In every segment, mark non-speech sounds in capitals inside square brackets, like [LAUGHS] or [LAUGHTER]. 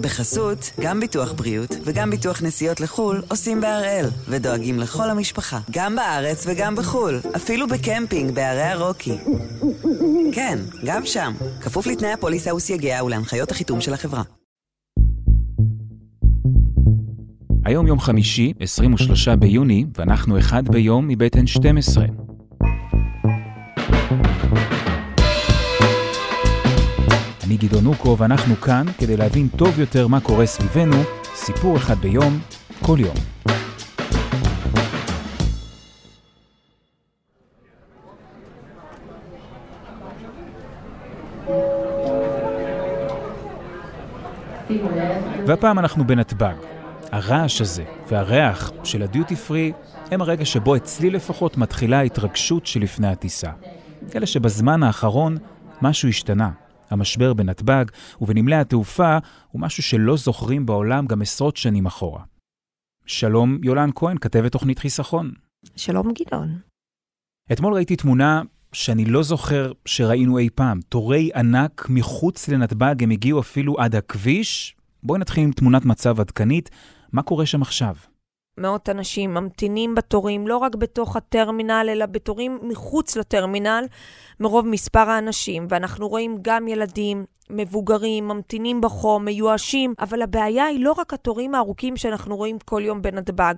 בחסות, גם ביטוח בריאות וגם ביטוח נסיעות לחו"ל עושים בהראל, ודואגים לכל המשפחה, גם בארץ וגם בחו"ל, אפילו בקמפינג בערי הרוקי. כן, גם שם, כפוף לתנאי הפוליסה וסייגיה ולהנחיות החיתום של החברה. היום יום חמישי, 23 ביוני, ואנחנו אחד ביום מבית N12. אני גדעון אוקו, ואנחנו כאן כדי להבין טוב יותר מה קורה סביבנו, סיפור אחד ביום, כל יום. והפעם אנחנו בנתב"ג. הרעש הזה והריח של הדיוטי פרי הם הרגע שבו אצלי לפחות מתחילה ההתרגשות שלפני הטיסה. כאלה שבזמן האחרון משהו השתנה. המשבר בנתב"ג ובנמלי התעופה הוא משהו שלא זוכרים בעולם גם עשרות שנים אחורה. שלום, יולן כהן, כתבת תוכנית חיסכון. שלום גדעון. אתמול ראיתי תמונה שאני לא זוכר שראינו אי פעם. תורי ענק מחוץ לנתב"ג, הם הגיעו אפילו עד הכביש. בואי נתחיל עם תמונת מצב עדכנית. מה קורה שם עכשיו? מאות אנשים ממתינים בתורים, לא רק בתוך הטרמינל, אלא בתורים מחוץ לטרמינל, מרוב מספר האנשים. ואנחנו רואים גם ילדים, מבוגרים, ממתינים בחום, מיואשים, אבל הבעיה היא לא רק התורים הארוכים שאנחנו רואים כל יום בנתב"ג.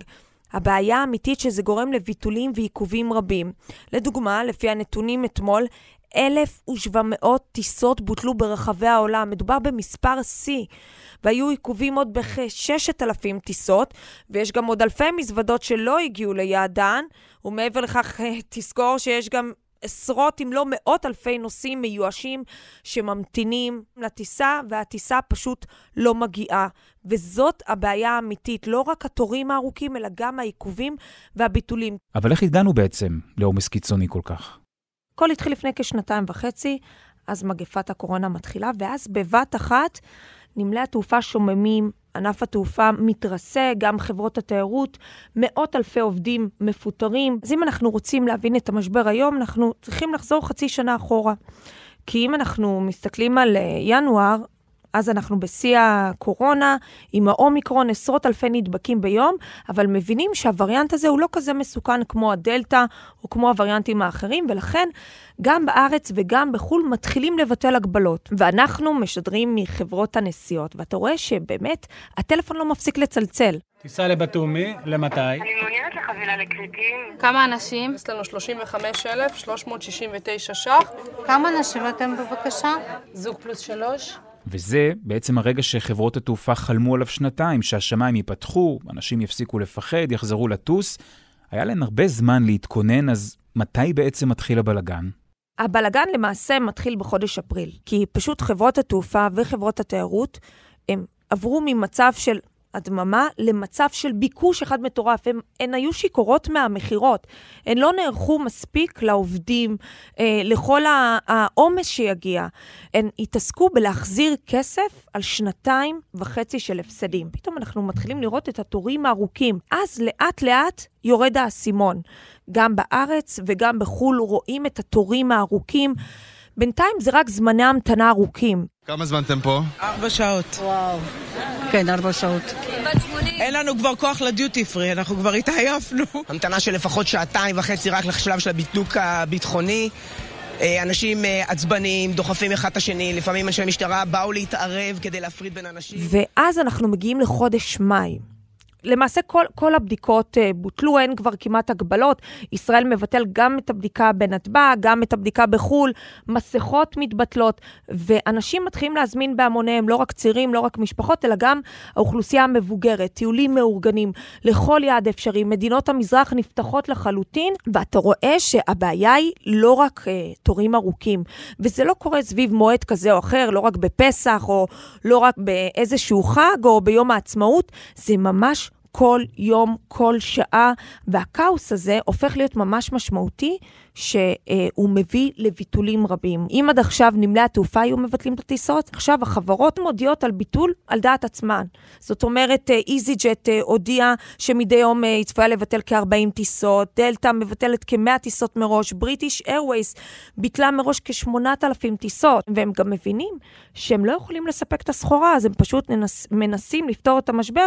הבעיה האמיתית שזה גורם לביטולים ועיכובים רבים. לדוגמה, לפי הנתונים אתמול, 1,700 טיסות בוטלו ברחבי העולם. מדובר במספר שיא. והיו עיכובים עוד בכ-6,000 טיסות, ויש גם עוד אלפי מזוודות שלא הגיעו ליעדן, ומעבר לכך, [LAUGHS] תזכור שיש גם עשרות אם לא מאות אלפי נוסעים מיואשים שממתינים לטיסה, והטיסה פשוט לא מגיעה. וזאת הבעיה האמיתית, לא רק התורים הארוכים, אלא גם העיכובים והביטולים. אבל איך הגענו בעצם לעומס קיצוני כל כך? הכל התחיל לפני כשנתיים וחצי, אז מגפת הקורונה מתחילה, ואז בבת אחת נמלי התעופה שוממים, ענף התעופה מתרסק, גם חברות התיירות, מאות אלפי עובדים מפוטרים. אז אם אנחנו רוצים להבין את המשבר היום, אנחנו צריכים לחזור חצי שנה אחורה. כי אם אנחנו מסתכלים על אה, ינואר, אז אנחנו בשיא הקורונה, עם האומיקרון, עשרות אלפי נדבקים ביום, אבל מבינים שהווריאנט הזה הוא לא כזה מסוכן כמו הדלתא או כמו הווריאנטים האחרים, ולכן גם בארץ וגם בחו"ל מתחילים לבטל הגבלות. ואנחנו משדרים מחברות הנסיעות, ואתה רואה שבאמת הטלפון לא מפסיק לצלצל. טיסה לבתומי, למתי? אני מעוניינת לחבילה לכרתים. כמה אנשים? יש לנו 35,369 ש"ח. כמה אנשים אתם בבקשה? זוג פלוס שלוש. וזה בעצם הרגע שחברות התעופה חלמו עליו שנתיים, שהשמיים ייפתחו, אנשים יפסיקו לפחד, יחזרו לטוס. היה להם הרבה זמן להתכונן, אז מתי בעצם מתחיל הבלגן? הבלגן למעשה מתחיל בחודש אפריל, כי פשוט חברות התעופה וחברות התיירות, הם עברו ממצב של הדממה למצב של ביקוש אחד מטורף. הן, הן היו שיכורות מהמכירות. הן לא נערכו מספיק לעובדים, אה, לכל העומס שיגיע. הן התעסקו בלהחזיר כסף על שנתיים וחצי של הפסדים. פתאום אנחנו מתחילים לראות את התורים הארוכים. אז לאט-לאט יורד האסימון. גם בארץ וגם בחו"ל רואים את התורים הארוכים. בינתיים זה רק זמני המתנה ארוכים. כמה זמן אתם פה? ארבע שעות. וואו. כן, ארבע שעות. אין לנו כבר כוח לדיוטי פרי, אנחנו כבר התעייפנו. המתנה של לפחות שעתיים וחצי רק לשלב של הבידוק הביטחוני. אה, אנשים אה, עצבניים, דוחפים אחד את השני, לפעמים אנשי משטרה באו להתערב כדי להפריד בין אנשים. ואז אנחנו מגיעים לחודש מאי. למעשה כל, כל הבדיקות uh, בוטלו, אין כבר כמעט הגבלות. ישראל מבטל גם את הבדיקה בנתב"ג, גם את הבדיקה בחו"ל, מסכות מתבטלות, ואנשים מתחילים להזמין בהמוניהם, לא רק צעירים, לא רק משפחות, אלא גם האוכלוסייה המבוגרת, טיולים מאורגנים לכל יעד אפשרי. מדינות המזרח נפתחות לחלוטין, ואתה רואה שהבעיה היא לא רק uh, תורים ארוכים, וזה לא קורה סביב מועד כזה או אחר, לא רק בפסח, או לא רק באיזשהו חג, או ביום העצמאות, זה ממש כל יום, כל שעה, והכאוס הזה הופך להיות ממש משמעותי שהוא מביא לביטולים רבים. אם עד עכשיו נמלי התעופה היו מבטלים את הטיסות, עכשיו החברות מודיעות על ביטול על דעת עצמן. זאת אומרת, איזי ג'ט הודיע שמדי יום היא צפויה לבטל כ-40 טיסות, דלתא מבטלת כ-100 טיסות מראש, בריטיש איירווייס ביטלה מראש כ-8,000 טיסות, והם גם מבינים שהם לא יכולים לספק את הסחורה, אז הם פשוט מנס, מנסים לפתור את המשבר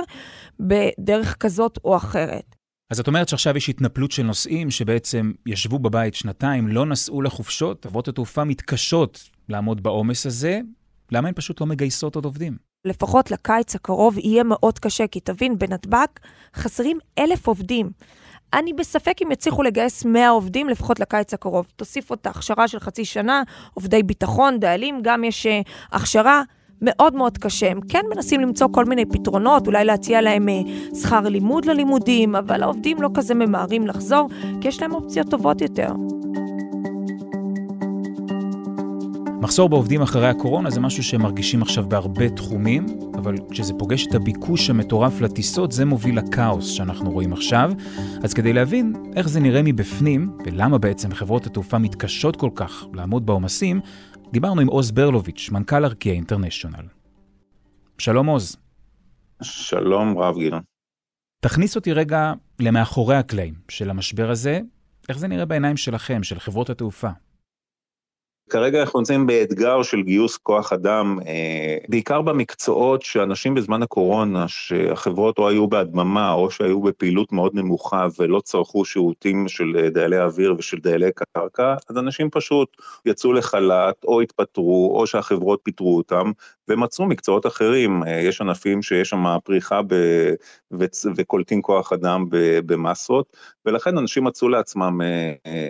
בדרך כזאת או אחרת. אז את אומרת שעכשיו יש התנפלות של נוסעים שבעצם ישבו בבית שנתיים, לא נסעו לחופשות, חברות התעופה מתקשות לעמוד בעומס הזה, למה הן פשוט לא מגייסות עוד עובדים? לפחות לקיץ הקרוב יהיה מאוד קשה, כי תבין, בנתב"ג חסרים אלף עובדים. אני בספק אם יצליחו לגייס 100 עובדים לפחות לקיץ הקרוב. תוסיף את ההכשרה של חצי שנה, עובדי ביטחון, דיילים, גם יש uh, הכשרה. מאוד מאוד קשה. הם כן מנסים למצוא כל מיני פתרונות, אולי להציע להם אה, שכר לימוד ללימודים, אבל העובדים לא כזה ממהרים לחזור, כי יש להם אופציות טובות יותר. מחסור בעובדים אחרי הקורונה זה משהו שהם מרגישים עכשיו בהרבה תחומים, אבל כשזה פוגש את הביקוש המטורף לטיסות, זה מוביל לכאוס שאנחנו רואים עכשיו. אז כדי להבין איך זה נראה מבפנים, ולמה בעצם חברות התעופה מתקשות כל כך לעמוד בעומסים, דיברנו עם עוז ברלוביץ', מנכ"ל ארקיע אינטרנשיונל. שלום עוז. שלום רב גילון. תכניס אותי רגע למאחורי הקלעים של המשבר הזה, איך זה נראה בעיניים שלכם, של חברות התעופה? כרגע אנחנו נמצאים באתגר של גיוס כוח אדם, אה, בעיקר במקצועות שאנשים בזמן הקורונה, שהחברות או היו בהדממה או שהיו בפעילות מאוד נמוכה ולא צרכו שירותים של אה, דיילי אוויר ושל דיילי קרקע, אז אנשים פשוט יצאו לחל"ת או התפטרו או שהחברות פיטרו אותם ומצאו מקצועות אחרים. אה, יש ענפים שיש שם פריחה ב... וקולטים כוח אדם במסות, ולכן אנשים מצאו לעצמם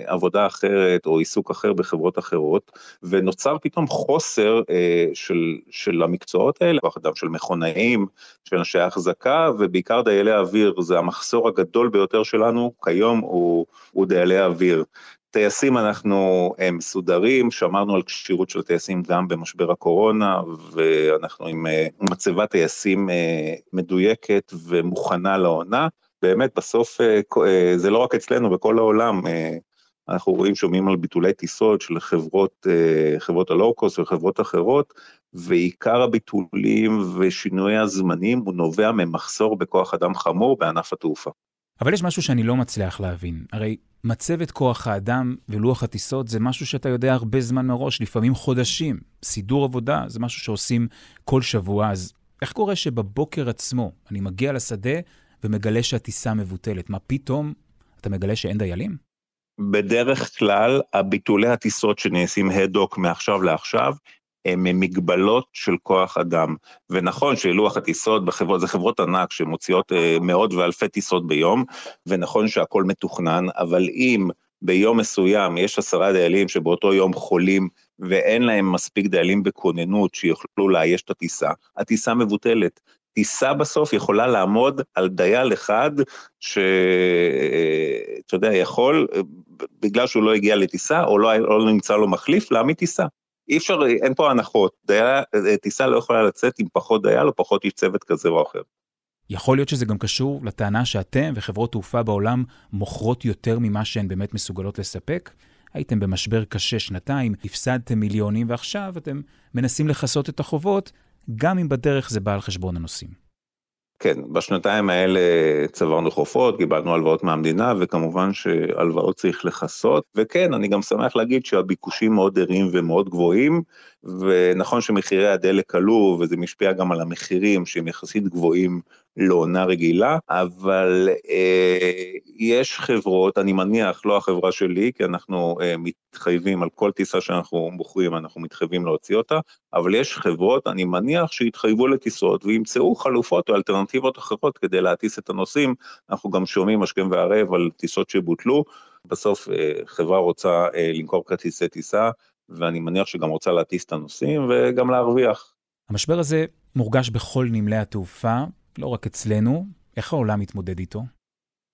עבודה אחרת או עיסוק אחר בחברות אחרות. ונוצר פתאום חוסר אה, של, של המקצועות האלה, כוח אדם של מכונאים, של אנשי החזקה, ובעיקר דיילי אוויר, זה המחסור הגדול ביותר שלנו כיום הוא, הוא דיילי אוויר. טייסים אנחנו אה, מסודרים, שמרנו על כשירות של טייסים גם במשבר הקורונה, ואנחנו עם אה, מצבת טייסים אה, מדויקת ומוכנה לעונה. באמת, בסוף זה לא רק אצלנו, בכל העולם, אנחנו רואים, שומעים על ביטולי טיסות של חברות, חברות הלואו-קוסט וחברות אחרות, ועיקר הביטולים ושינוי הזמנים הוא נובע ממחסור בכוח אדם חמור בענף התעופה. אבל יש משהו שאני לא מצליח להבין. הרי מצבת כוח האדם ולוח הטיסות זה משהו שאתה יודע הרבה זמן מראש, לפעמים חודשים. סידור עבודה זה משהו שעושים כל שבוע, אז איך קורה שבבוקר עצמו אני מגיע לשדה ומגלה שהטיסה מבוטלת? מה פתאום אתה מגלה שאין דיילים? בדרך כלל הביטולי הטיסות שנעשים הדוק מעכשיו לעכשיו, הם מגבלות של כוח אדם. ונכון שלוח הטיסות בחברות, זה חברות ענק שמוציאות אה, מאות ואלפי טיסות ביום, ונכון שהכל מתוכנן, אבל אם ביום מסוים יש עשרה דיילים שבאותו יום חולים ואין להם מספיק דיילים בכוננות שיוכלו לאייש את הטיסה, הטיסה מבוטלת. טיסה בסוף יכולה לעמוד על דייל אחד, שאתה יודע, יכול, בגלל שהוא לא הגיע לטיסה, או לא, לא נמצא לו מחליף, להעמיד טיסה. אי אפשר, אין פה הנחות. דייל, טיסה לא יכולה לצאת עם פחות דייל או פחות איש צוות כזה או אחר. יכול להיות שזה גם קשור לטענה שאתם וחברות תעופה בעולם מוכרות יותר ממה שהן באמת מסוגלות לספק? הייתם במשבר קשה שנתיים, הפסדתם מיליונים, ועכשיו אתם מנסים לכסות את החובות גם אם בדרך זה בא על חשבון הנוסעים. כן, בשנתיים האלה צברנו חופות, קיבלנו הלוואות מהמדינה, וכמובן שהלוואות צריך לכסות. וכן, אני גם שמח להגיד שהביקושים מאוד ערים ומאוד גבוהים, ונכון שמחירי הדלק עלו, וזה משפיע גם על המחירים שהם יחסית גבוהים לעונה רגילה, אבל אה, יש חברות, אני מניח, לא החברה שלי, כי אנחנו אה, מתחייבים על כל טיסה שאנחנו בוחרים, אנחנו מתחייבים להוציא אותה, אבל יש חברות, אני מניח, שיתחייבו לטיסות וימצאו חלופות או אלטרנטיבות אחרות כדי להטיס את הנוסעים. אנחנו גם שומעים השכם והערב על טיסות שבוטלו. בסוף אה, חברה רוצה אה, למכור כרטיסי טיסה, ואני מניח שגם רוצה להטיס את הנוסעים וגם להרוויח. המשבר הזה מורגש בכל נמלי התעופה, לא רק אצלנו. איך העולם מתמודד איתו?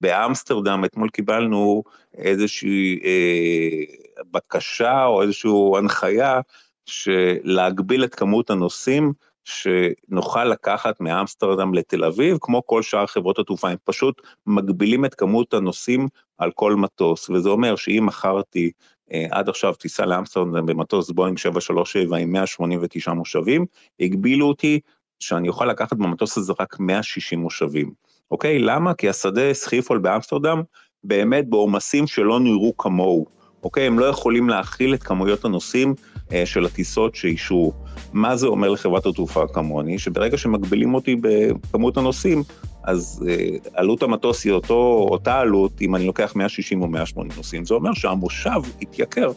באמסטרדם אתמול קיבלנו איזושהי אה, בקשה או איזושהי הנחיה שלהגביל את כמות הנוסעים שנוכל לקחת מאמסטרדם לתל אביב, כמו כל שאר חברות התעופה, הם פשוט מגבילים את כמות הנוסעים על כל מטוס, וזה אומר שאם מכרתי עד עכשיו טיסה לאמסטרדם במטוס בואינג 737 עם 189 מושבים, הגבילו אותי שאני אוכל לקחת במטוס הזה רק 160 מושבים. אוקיי? למה? כי השדה סחיפול באמסטרדם באמת בעומסים שלא נראו כמוהו. אוקיי? הם לא יכולים להכיל את כמויות הנוסעים אה, של הטיסות שאישרו. מה זה אומר לחברת התעופה כמוני? שברגע שמגבילים אותי בכמות הנוסעים, אז אה, עלות המטוס היא אותו, אותה עלות אם אני לוקח 160 או 180 נוסעים. זה אומר שהמושב יתייקר.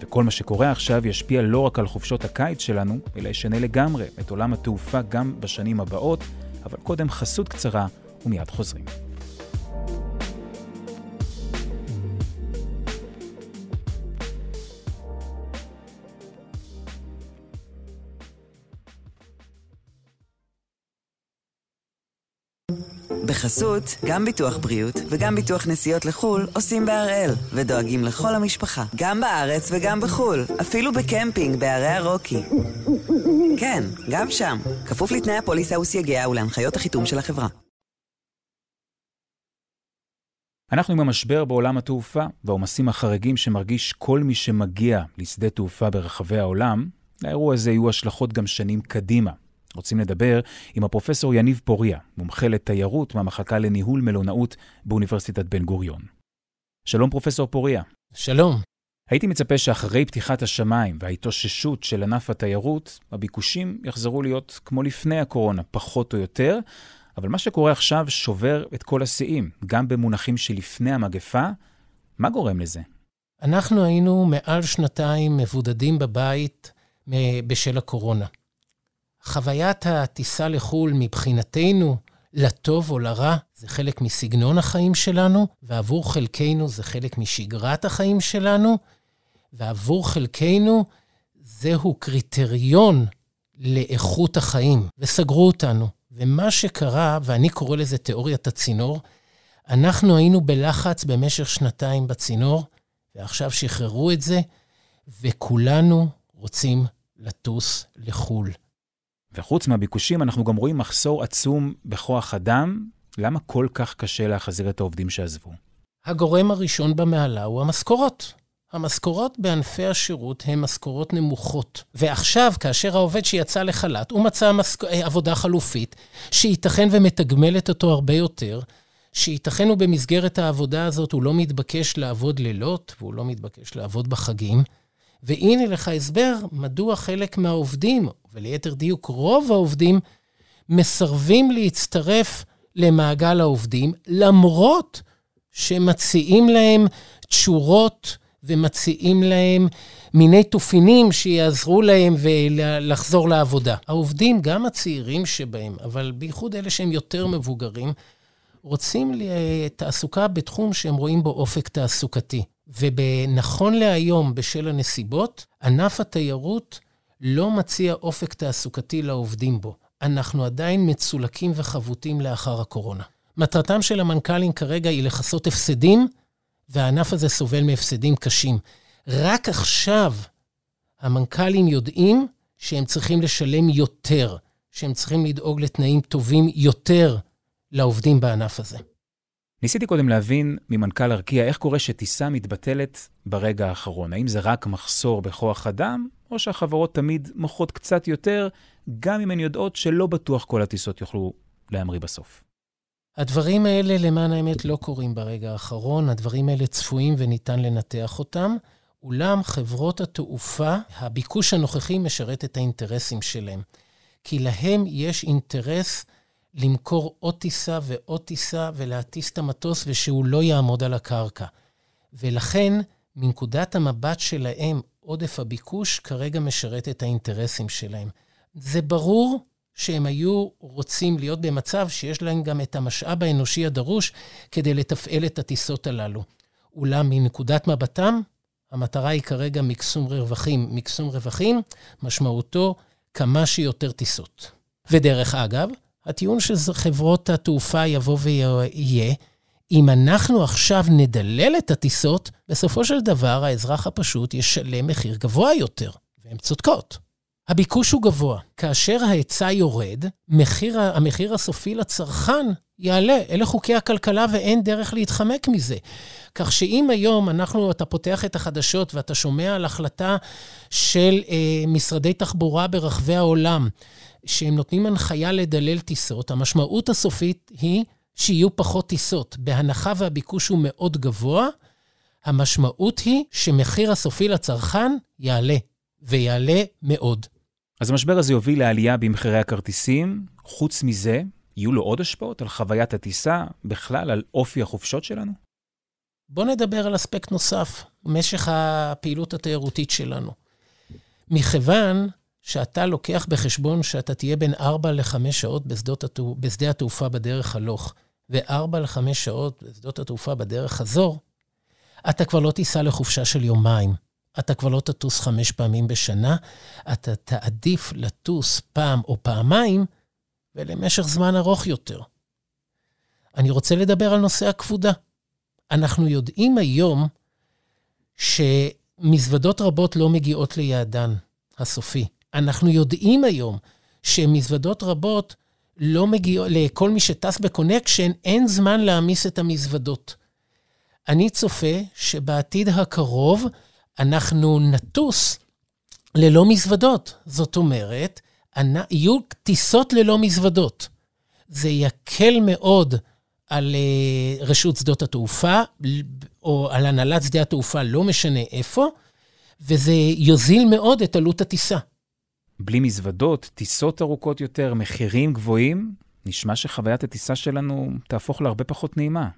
וכל מה שקורה עכשיו ישפיע לא רק על חופשות הקיץ שלנו, אלא ישנה לגמרי את עולם התעופה גם בשנים הבאות, אבל קודם חסות קצרה ומיד חוזרים. בחסות, גם ביטוח בריאות וגם ביטוח נסיעות לחו"ל עושים בהראל, ודואגים לכל המשפחה, גם בארץ וגם בחו"ל, אפילו בקמפינג בערי הרוקי. כן, גם שם, כפוף לתנאי הפוליסה וסייגיה ולהנחיות החיתום של החברה. אנחנו עם המשבר בעולם התעופה והעומסים החריגים שמרגיש כל מי שמגיע לשדה תעופה ברחבי העולם, לאירוע הזה יהיו השלכות גם שנים קדימה. רוצים לדבר עם הפרופסור יניב פוריה, מומחה לתיירות מהמחלקה לניהול מלונאות באוניברסיטת בן גוריון. שלום פרופסור פוריה. שלום. הייתי מצפה שאחרי פתיחת השמיים וההתאוששות של ענף התיירות, הביקושים יחזרו להיות כמו לפני הקורונה, פחות או יותר, אבל מה שקורה עכשיו שובר את כל השיאים, גם במונחים שלפני המגפה. מה גורם לזה? אנחנו היינו מעל שנתיים מבודדים בבית בשל הקורונה. חוויית הטיסה לחו"ל מבחינתנו, לטוב או לרע, זה חלק מסגנון החיים שלנו, ועבור חלקנו זה חלק משגרת החיים שלנו, ועבור חלקנו זהו קריטריון לאיכות החיים, וסגרו אותנו. ומה שקרה, ואני קורא לזה תיאוריית הצינור, אנחנו היינו בלחץ במשך שנתיים בצינור, ועכשיו שחררו את זה, וכולנו רוצים לטוס לחו"ל. וחוץ מהביקושים, אנחנו גם רואים מחסור עצום בכוח אדם. למה כל כך קשה להחזיר את העובדים שעזבו? הגורם הראשון במעלה הוא המשכורות. המשכורות בענפי השירות הן משכורות נמוכות. ועכשיו, כאשר העובד שיצא לחל"ת, הוא מצא משכ... אה, עבודה חלופית, שייתכן ומתגמלת אותו הרבה יותר, שייתכן ובמסגרת העבודה הזאת הוא לא מתבקש לעבוד לילות, והוא לא מתבקש לעבוד בחגים. והנה לך הסבר מדוע חלק מהעובדים, וליתר דיוק רוב העובדים, מסרבים להצטרף למעגל העובדים, למרות שמציעים להם תשורות ומציעים להם מיני תופינים שיעזרו להם ולחזור לעבודה. העובדים, גם הצעירים שבהם, אבל בייחוד אלה שהם יותר מבוגרים, רוצים תעסוקה בתחום שהם רואים בו אופק תעסוקתי. ונכון להיום, בשל הנסיבות, ענף התיירות לא מציע אופק תעסוקתי לעובדים בו. אנחנו עדיין מצולקים וחבוטים לאחר הקורונה. מטרתם של המנכ"לים כרגע היא לכסות הפסדים, והענף הזה סובל מהפסדים קשים. רק עכשיו המנכ"לים יודעים שהם צריכים לשלם יותר, שהם צריכים לדאוג לתנאים טובים יותר לעובדים בענף הזה. ניסיתי קודם להבין ממנכ"ל ארקיע איך קורה שטיסה מתבטלת ברגע האחרון. האם זה רק מחסור בכוח אדם, או שהחברות תמיד מוכרות קצת יותר, גם אם הן יודעות שלא בטוח כל הטיסות יוכלו להמריא בסוף. הדברים האלה, למען האמת, לא קורים ברגע האחרון. הדברים האלה צפויים וניתן לנתח אותם. אולם חברות התעופה, הביקוש הנוכחי משרת את האינטרסים שלהם. כי להם יש אינטרס למכור עוד טיסה ועוד טיסה ולהטיס את המטוס ושהוא לא יעמוד על הקרקע. ולכן, מנקודת המבט שלהם, עודף הביקוש כרגע משרת את האינטרסים שלהם. זה ברור שהם היו רוצים להיות במצב שיש להם גם את המשאב האנושי הדרוש כדי לתפעל את הטיסות הללו. אולם מנקודת מבטם, המטרה היא כרגע מקסום רווחים. מקסום רווחים, משמעותו כמה שיותר טיסות. ודרך אגב, הטיעון של חברות התעופה יבוא ויהיה, אם אנחנו עכשיו נדלל את הטיסות, בסופו של דבר האזרח הפשוט ישלם מחיר גבוה יותר, והן צודקות. הביקוש הוא גבוה. כאשר ההיצע יורד, מחיר, המחיר הסופי לצרכן יעלה. אלה חוקי הכלכלה ואין דרך להתחמק מזה. כך שאם היום אנחנו, אתה פותח את החדשות ואתה שומע על החלטה של אה, משרדי תחבורה ברחבי העולם, שהם נותנים הנחיה לדלל טיסות, המשמעות הסופית היא שיהיו פחות טיסות. בהנחה והביקוש הוא מאוד גבוה, המשמעות היא שמחיר הסופי לצרכן יעלה, ויעלה מאוד. אז המשבר הזה יוביל לעלייה במחירי הכרטיסים. חוץ מזה, יהיו לו עוד השפעות על חוויית הטיסה, בכלל על אופי החופשות שלנו? בואו נדבר על אספקט נוסף, משך הפעילות התיירותית שלנו. מכיוון שאתה לוקח בחשבון שאתה תהיה בין 4 ל-5 שעות בשדות. בשדה התעופה בדרך הלוך, ו-4 ל-5 שעות בשדות התעופה בדרך חזור, אתה כבר לא תיסע לחופשה של יומיים. אתה כבר לא תטוס חמש פעמים בשנה, אתה תעדיף לטוס פעם או פעמיים, ולמשך זמן ארוך יותר. אני רוצה לדבר על נושא הכבודה. אנחנו יודעים היום שמזוודות רבות לא מגיעות ליעדן הסופי. אנחנו יודעים היום שמזוודות רבות לא מגיעות, לכל מי שטס בקונקשן, אין זמן להעמיס את המזוודות. אני צופה שבעתיד הקרוב אנחנו נטוס ללא מזוודות. זאת אומרת, יהיו טיסות ללא מזוודות. זה יקל מאוד על uh, רשות שדות התעופה, או על הנהלת שדה התעופה, לא משנה איפה, וזה יוזיל מאוד את עלות הטיסה. בלי מזוודות, טיסות ארוכות יותר, מחירים גבוהים, נשמע שחוויית הטיסה שלנו תהפוך להרבה פחות נעימה.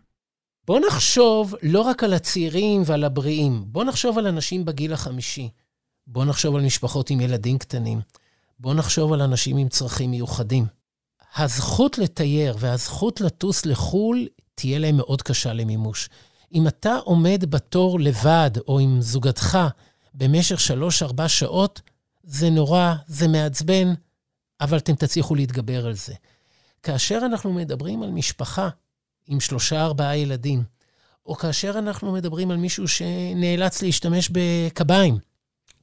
בוא נחשוב לא רק על הצעירים ועל הבריאים, בוא נחשוב על אנשים בגיל החמישי. בוא נחשוב על משפחות עם ילדים קטנים. בוא נחשוב על אנשים עם צרכים מיוחדים. הזכות לתייר והזכות לטוס לחו"ל תהיה להם מאוד קשה למימוש. אם אתה עומד בתור לבד או עם זוגתך במשך שלוש-ארבע שעות, זה נורא, זה מעצבן, אבל אתם תצליחו להתגבר על זה. כאשר אנחנו מדברים על משפחה עם שלושה-ארבעה ילדים, או כאשר אנחנו מדברים על מישהו שנאלץ להשתמש בקביים,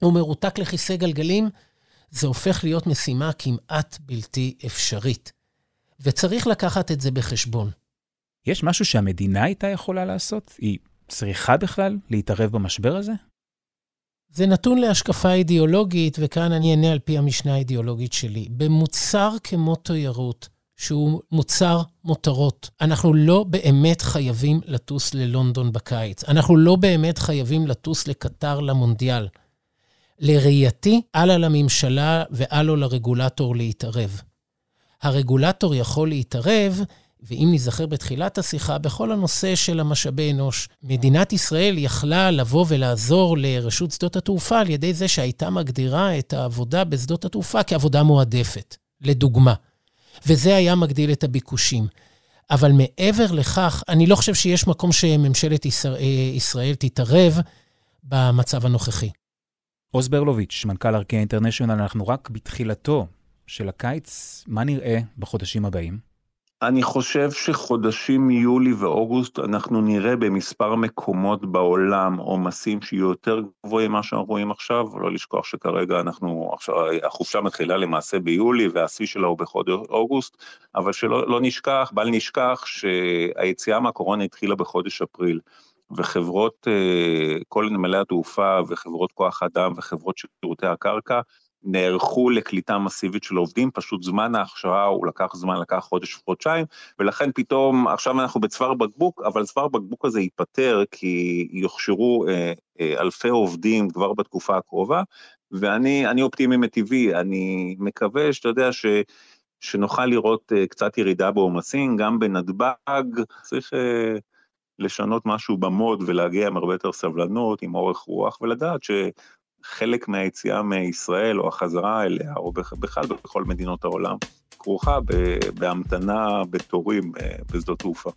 או מרותק לכיסא גלגלים, זה הופך להיות משימה כמעט בלתי אפשרית. וצריך לקחת את זה בחשבון. יש משהו שהמדינה הייתה יכולה לעשות? היא צריכה בכלל להתערב במשבר הזה? זה נתון להשקפה אידיאולוגית, וכאן אני אענה על פי המשנה האידיאולוגית שלי. במוצר כמו תיירות, שהוא מוצר מותרות. אנחנו לא באמת חייבים לטוס ללונדון בקיץ. אנחנו לא באמת חייבים לטוס לקטר למונדיאל. לראייתי, אל על הממשלה ואל לו לרגולטור להתערב. הרגולטור יכול להתערב, ואם נזכר בתחילת השיחה, בכל הנושא של המשאבי אנוש. מדינת ישראל יכלה לבוא ולעזור לרשות שדות התעופה על ידי זה שהייתה מגדירה את העבודה בשדות התעופה כעבודה מועדפת, לדוגמה. וזה היה מגדיל את הביקושים. אבל מעבר לכך, אני לא חושב שיש מקום שממשלת ישראל, ישראל תתערב במצב הנוכחי. עוז ברלוביץ', מנכ"ל ארקיע אינטרנשיונל, אנחנו רק בתחילתו של הקיץ, מה נראה בחודשים הבאים? אני חושב שחודשים יולי ואוגוסט אנחנו נראה במספר מקומות בעולם עומסים שיהיו יותר גבוהים ממה שאנחנו רואים עכשיו, לא לשכוח שכרגע אנחנו, החופשה מתחילה למעשה ביולי והשיא שלה הוא בחודש אוגוסט, אבל שלא לא נשכח, בל נשכח שהיציאה מהקורונה התחילה בחודש אפריל. וחברות, אה, כל נמלי התעופה וחברות כוח אדם וחברות שירותי הקרקע נערכו לקליטה מסיבית של עובדים, פשוט זמן ההכשרה הוא לקח זמן, לקח חודש וחודשיים, ולכן פתאום, עכשיו אנחנו בצוואר בקבוק, אבל צוואר בקבוק הזה ייפתר כי יוכשרו אה, אה, אלפי עובדים כבר בתקופה הקרובה, ואני אופטימי מטבעי, אני מקווה שאתה יודע ש... שנוכל לראות uh, קצת ירידה בעומסים, גם בנתב"ג, צריך uh, לשנות משהו במוד ולהגיע עם הרבה יותר סבלנות, עם אורך רוח, ולדעת ש... חלק מהיציאה מישראל או החזרה אליה, או בכלל בכל מדינות העולם, כרוכה בהמתנה בתורים אה, בשדות תעופה.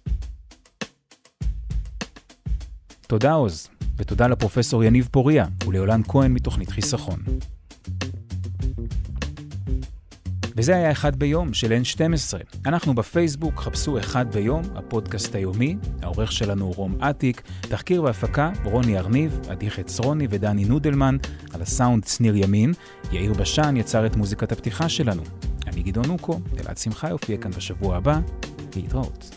תודה עוז, ותודה לפרופסור יניב פוריה וליולן כהן מתוכנית חיסכון. וזה היה אחד ביום של N12. אנחנו בפייסבוק, חפשו אחד ביום, הפודקאסט היומי. העורך שלנו הוא רום אטיק, תחקיר והפקה רוני ארניב, עדי חצרוני ודני נודלמן, על הסאונד צניר ימין. יאיר בשן יצר את מוזיקת הפתיחה שלנו. אני גדעון אוקו, אלעד שמחה יופיע כאן בשבוע הבא. להתראות.